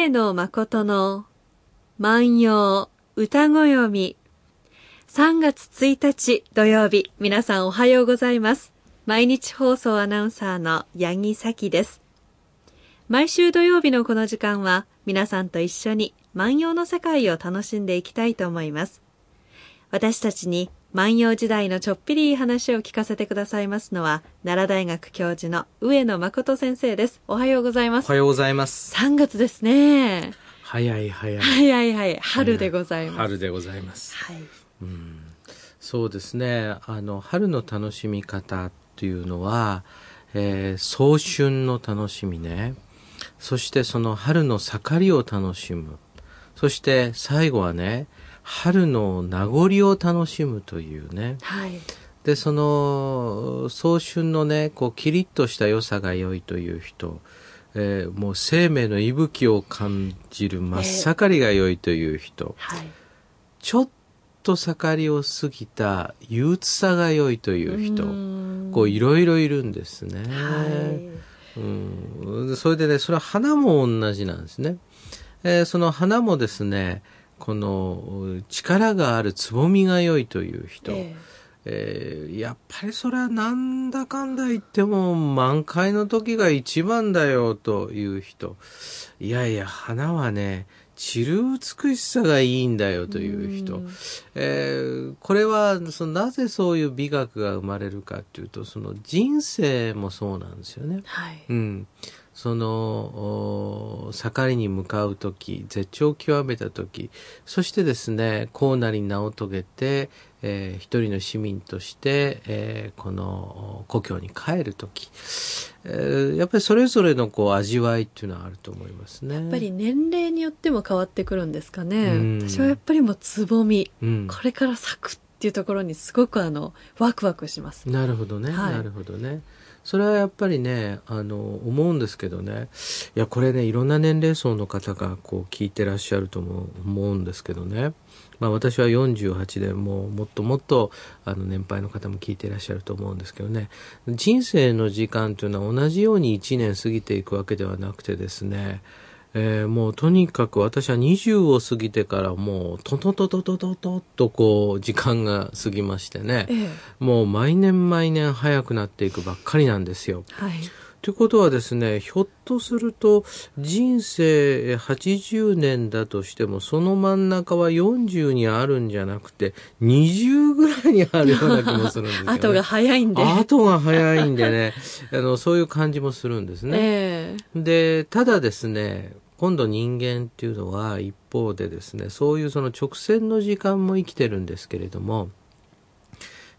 上野誠の万葉歌ご読み。3月1日土曜日皆さんおはようございます。毎日放送アナウンサーの八木咲です。毎週土曜日のこの時間は皆さんと一緒に万葉の世界を楽しんでいきたいと思います。私たちに万葉時代のちょっぴりいい話を聞かせてくださいますのは、奈良大学教授の上野誠先生です。おはようございます。おはようございます。3月ですね。早い早い。早い早い。春でございます。春でございます。はい。うん。そうですね。あの、春の楽しみ方っていうのは、えー、早春の楽しみね。そしてその春の盛りを楽しむ。そして最後はね、春の名残を楽しむというね、はい、でその早春のねこうキリッとした良さが良いという人、えー、もう生命の息吹を感じる真っ盛りが良いという人、えーはい、ちょっと盛りを過ぎた憂鬱さが良いという人こういろいろいるんですね。はい。うん、それでねそれは花も同じなんですね。えー、その花もですねこの力があるつぼみが良いという人、えー、えー、やっぱりそれはなんだかんだ言っても満開の時が一番だよという人。いやいや花はね散る美しさがいいんだよという人、えー、これはそのなぜそういう美学が生まれるかというとその人生もそうなんですよね。はい、うんその盛りに向かう時絶頂を極めた時そしてですね高なり名を遂げて、えー、一人の市民として、えー、この故郷に帰る時、えー、やっぱりそれぞれのこう味わいっていうのはあると思いますね。やっぱり年齢によっても変わってくるんですかね、私はやっぱりもうつぼみ、うん、これから咲くっていうところにすごくあのワクワクします。なるほどね、はい、なるほどねそれはやっぱりねあの思うんですけどね。いやこれねいろんな年齢層の方がこう聞いてらっしゃるとも思うんですけどね。まあ、私は48でもうもっともっとあの年配の方も聞いていらっしゃると思うんですけどね。人生の時間というのは同じように1年過ぎていくわけではなくてですねえー、もうとにかく私は20を過ぎてからもうトトトトトトトっとこう時間が過ぎましてね、ええ、もう毎年毎年早くなっていくばっかりなんですよ。はいということはですね、ひょっとすると人生80年だとしても、その真ん中は40にあるんじゃなくて、20ぐらいにあるような気もするんですよ、ね。後が早いんで。後が早いんでね、あの、そういう感じもするんですね。えー、で、ただですね、今度人間っていうのは一方でですね、そういうその直線の時間も生きてるんですけれども、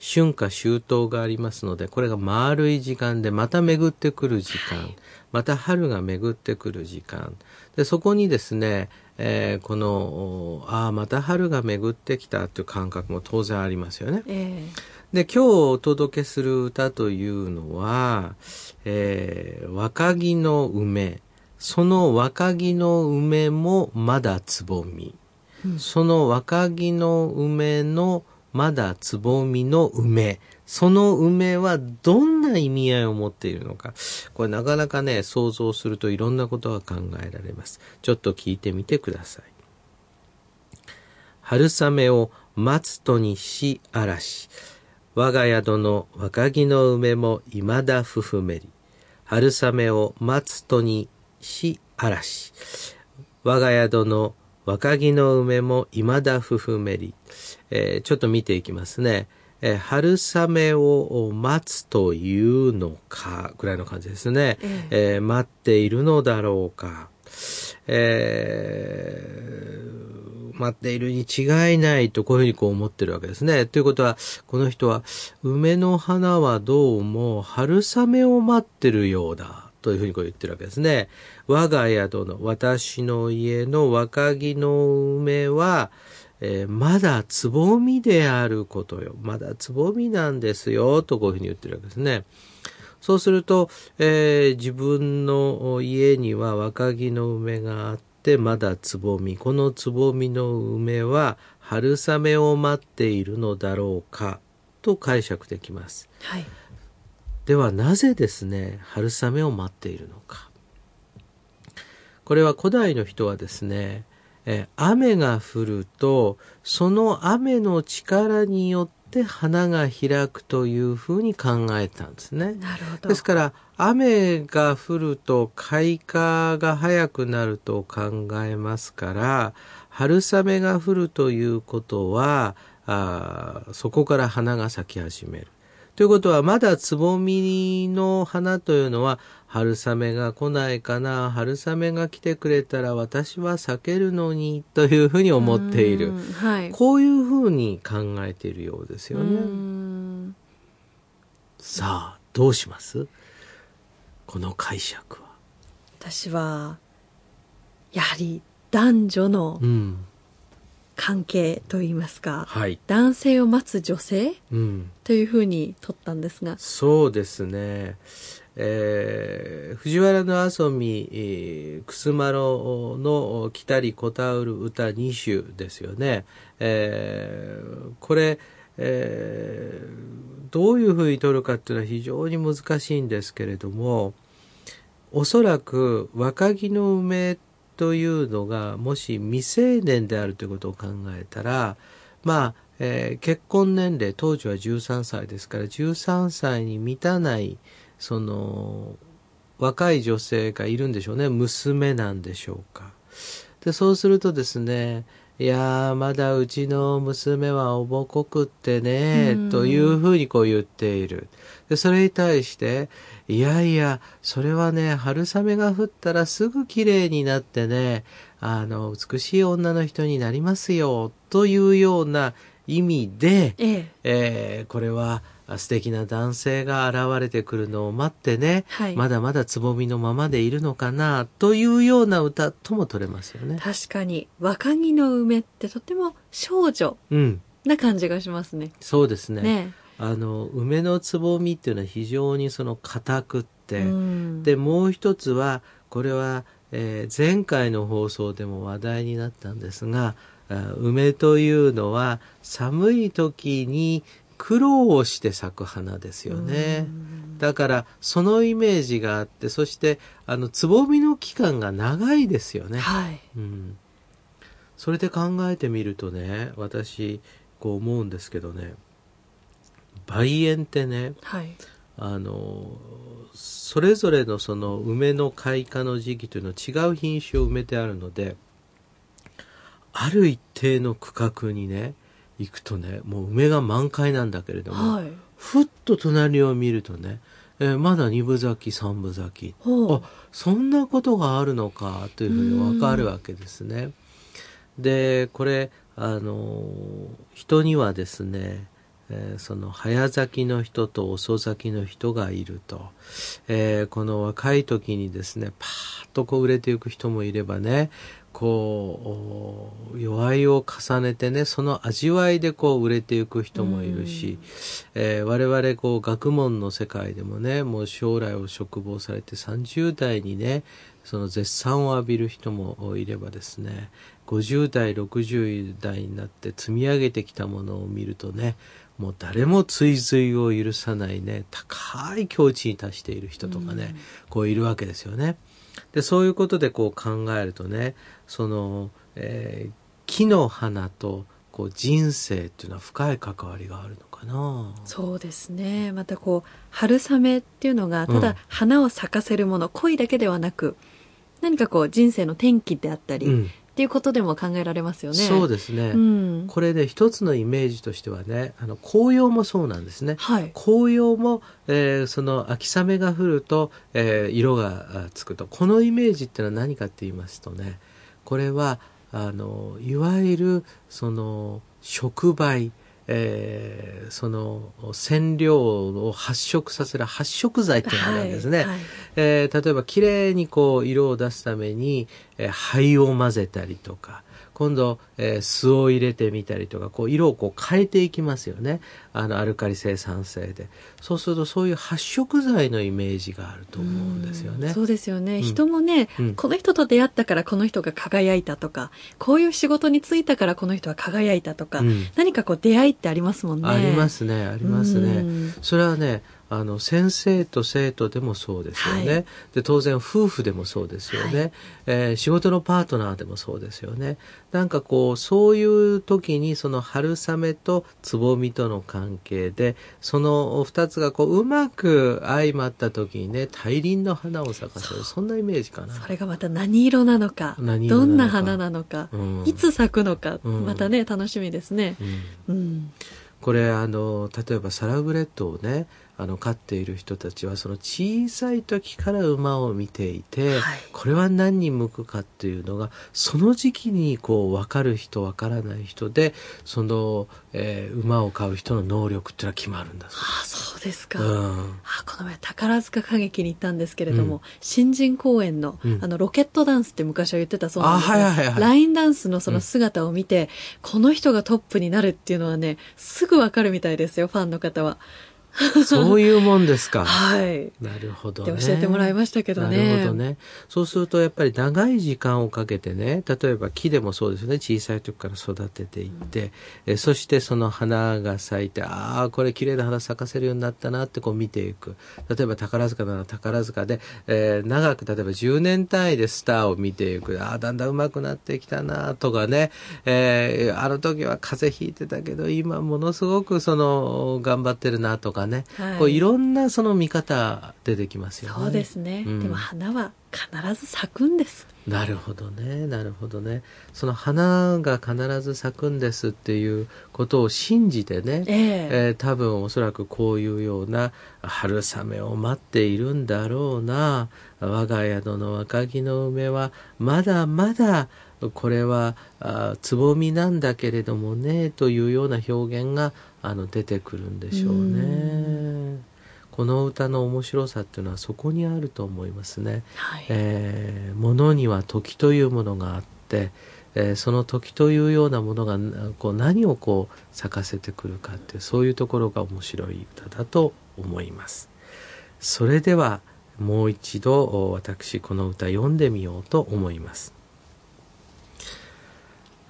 春夏秋冬がありますので、これが丸い時間でまた巡ってくる時間、また春が巡ってくる時間。で、そこにですね、えー、この、ああ、また春が巡ってきたという感覚も当然ありますよね。えー、で、今日お届けする歌というのは、えー、若木の梅。その若木の梅もまだつぼみ。うん、その若木の梅のまだつぼみの梅。その梅はどんな意味合いを持っているのか。これなかなかね、想像するといろんなことが考えられます。ちょっと聞いてみてください。春雨を待つとにし嵐。我が宿の若木の梅も未だふふめり。春雨を待つとにし嵐。我が宿の若木の梅も未だふふめり。えー、ちょっと見ていきますね。えー、春雨を待つというのか、ぐらいの感じですね。ええー、待っているのだろうか。えー、待っているに違いないとこういうふうにこう思ってるわけですね。ということは、この人は、梅の花はどうも春雨を待ってるようだ。というふうにこう言ってるわけですね。我が宿の、私の家の若木の梅は、えー、まだつぼみであることよ。まだつぼみなんですよ。とこういうふうに言ってるわけですね。そうすると、えー、自分の家には若木の梅があって、まだつぼみ。このつぼみの梅は春雨を待っているのだろうか。と解釈できます。はい。ではなぜですね、春雨を待っているのか。これは古代の人はですね、えー雨が降ると、その雨の力によって花が開くというふうに考えたんですね。なるほど。ですから、雨が降ると開花が早くなると考えますから、春雨が降るということは、あーそこから花が咲き始める。ということは、まだつぼみの花というのは、春雨が来ないかな、春雨が来てくれたら私は咲けるのに、というふうに思っているう。んはい。こういうふうに考えているようですようね。んさあ、どうします？この解釈は。私は、やはり男女のうん。関係といいますか、はい。男性を待つ女性うん。というふうに取ったんですが、そうですね。えー藤原の遊び、えーくすまろの来たりこたうる歌二首ですよね。えーこれ、えーどういうふうに取るかっていうのは非常に難しいんですけれども、おそらく若木の梅というのがもし未成年であるということを考えたらまあ、えー結婚年齢当時は13歳ですから13歳に満たないその若い女性がいるんでしょうね。娘なんでしょうか。でそうするとですねいやーまだうちの娘はおぼこくってねうん。というふうにこう言っている。でそれに対していやいやそれはね春雨が降ったらすぐ綺麗になってねあの美しい女の人になりますよというような意味で、ええ、えーこれはあ素敵な男性が現れてくるのを待ってね、はい。まだまだつぼみのままでいるのかな。というような歌とも取れますよね。確かに。若木の梅ってとても少女うん、な感じがしますね。そうですね。ね。あの梅のつぼみっていうのは非常にその硬くって、うん。でもう一つはこれは、えー前回の放送でも話題になったんですがあ梅というのは寒い時に苦労をして咲く花ですよね。だからそのイメージがあってそしてあのつぼみの期間が長いですよね。はい。うん、それで考えてみるとね私こう思うんですけどね梅園ってねはい。あのそれぞれのその梅の開花の時期というのは違う品種を埋めてあるのである一定の区画にね行くとねもう梅が満開なんだけれども、はい。ふっと隣を見るとね、えーまだ二分咲き三分咲きあそんなことがあるのかというふうに分かるわけですね。でこれあの人にはですね、えーその早咲きの人と遅咲きの人がいると、えーこの若い時にですねパーッとこう売れていく人もいればねこうお弱いを重ねてねその味わいでこう売れていく人もいるし、えー我々こう学問の世界でもねもう将来を嘱望されて30代にねその絶賛を浴びる人もいればですね50代60代になって積み上げてきたものを見るとねもう誰も追随を許さないね高い境地に達している人とかね、こういるわけですよね。でそういうことでこう考えるとねその、えー木の花とこう人生っていうのは深い関わりがあるのかな。そうですね。またこう、春雨っていうのが、たうんだ花を咲かせるもの、恋だけではなく、何かこう人生の転機であったり、っうん、ていうことでも考えられますよね。そうですね。うん。これで一つのイメージとしてはねあの紅葉もそうなんですね。はい。紅葉も、えーその秋雨が降ると、えー色があつくとこのイメージっていうのは何かって言いますとねこれはあのいわゆるその触媒えーその染料を発色させる発色剤っていうのがあるわけですね。はいはいえー例えばきれいにこう色を出すために、えー灰を混ぜたりとか今度、えー酢を入れてみたりとかこう色をこう変えていきますよねあのアルカリ性酸性でそうするとそういう発色剤のイメージがあると思うんですよね。そうですよね。ん人もね、うんこの人と出会ったからこの人が輝いたとか、こういう仕事に就いたからこの人は輝いたとか、うん何かこう出会いってありますもんね。ありますねありますうね。んそれはねあの先生と生徒でもそうですよね、はい、で当然夫婦でもそうですよね、はい、えー、仕事のパートナーでもそうですよね。なんかこうそういう時にその春雨とつぼみとの関係でその2つがこううまく相まった時にね大輪の花を咲かせるそんなイメージかな。それがまた何色なのか。どんな花なのか、うん、いつ咲くのか、うん、またね楽しみですね、うん、うん、これあの例えばサラブレッドをねあの飼っている人たちはその小さい時から馬を見ていて、はい、これは何に向くかっていうのがその時期にこう分かる人分からない人でその、えー、馬を飼う人の能力っていうのは決まるんだそうあそうですか、うん、あこの前宝塚歌劇に行ったんですけれども、うん、新人公演の,、あのロケットダンスって昔は言ってたそうなんですけど、はいはいはい、ラインダンスのその姿を見て、この人がトップになるっていうのはねすぐ分かるみたいですよファンの方は。そういうもんですか。はい。なるほどね。教えてもらいましたけどね。なるほどね。そうするとやっぱり長い時間をかけてね、例えば木でもそうですね、小さい時から育てていって、うん、えそしてその花が咲いて、ああ、これ綺麗な花咲かせるようになったなってこう見ていく。例えば宝塚なら宝塚で、えー、長く例えば10年単位でスターを見ていく。ああ、だんだん上手くなってきたなとかね、えー、あの時は風邪ひいてたけど、今ものすごくその頑張ってるなとかね、はい、こういろんなその見方出てきますよね。そうですね、うん、でも花は必ず咲くんです。なるほどね、なるほどね。その花が必ず咲くんですっていうことを信じてね、えー、えー、多分おそらくこういうような春雨を待っているんだろうな、我が宿の若木の梅はまだまだこれはあつぼみなんだけれどもねというような表現があの出てくるんでしょうね。この歌の面白さっていうのはそこにあると思いますね。はい、えー、物には時というものがあって、えー、その時というようなものがこう何をこう咲かせてくるかってそういうところが面白い歌だと思います。それではもう一度私この歌読んでみようと思います。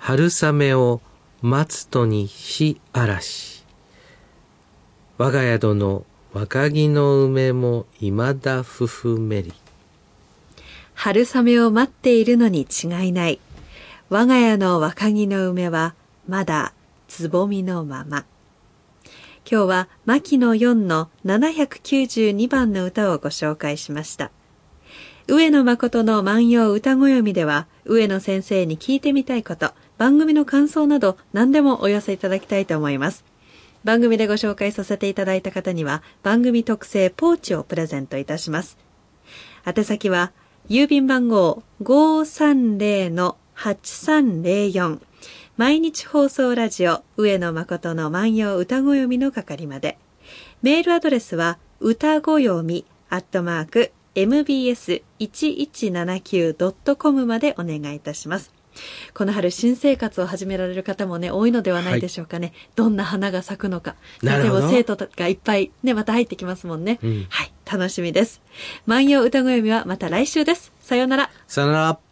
春雨を待つとにし嵐。我が宿の若木の梅も未だふふめり。春雨を待っているのに違いない。我が家の若木の梅はまだつぼみのまま。今日は牧野4の792番の歌をご紹介しました。上野誠の万葉歌ご読みでは、上野先生に聞いてみたいこと、番組の感想など何でもお寄せいただきたいと思います。番組でご紹介させていただいた方には番組特製ポーチをプレゼントいたします。宛先は郵便番号530-8304毎日放送ラジオ上野誠の万葉歌ご読みの係まで。メールアドレスは歌ご読みアットマーク mbs1179.com までお願いいたします。この春新生活を始められる方もね、多いのではないでしょうかね。はい、どんな花が咲くのか。先生も生徒がいっぱいね、また入ってきますもんね。うん、はい、楽しみです。万葉歌声読みはまた来週です。さようなら。さようなら。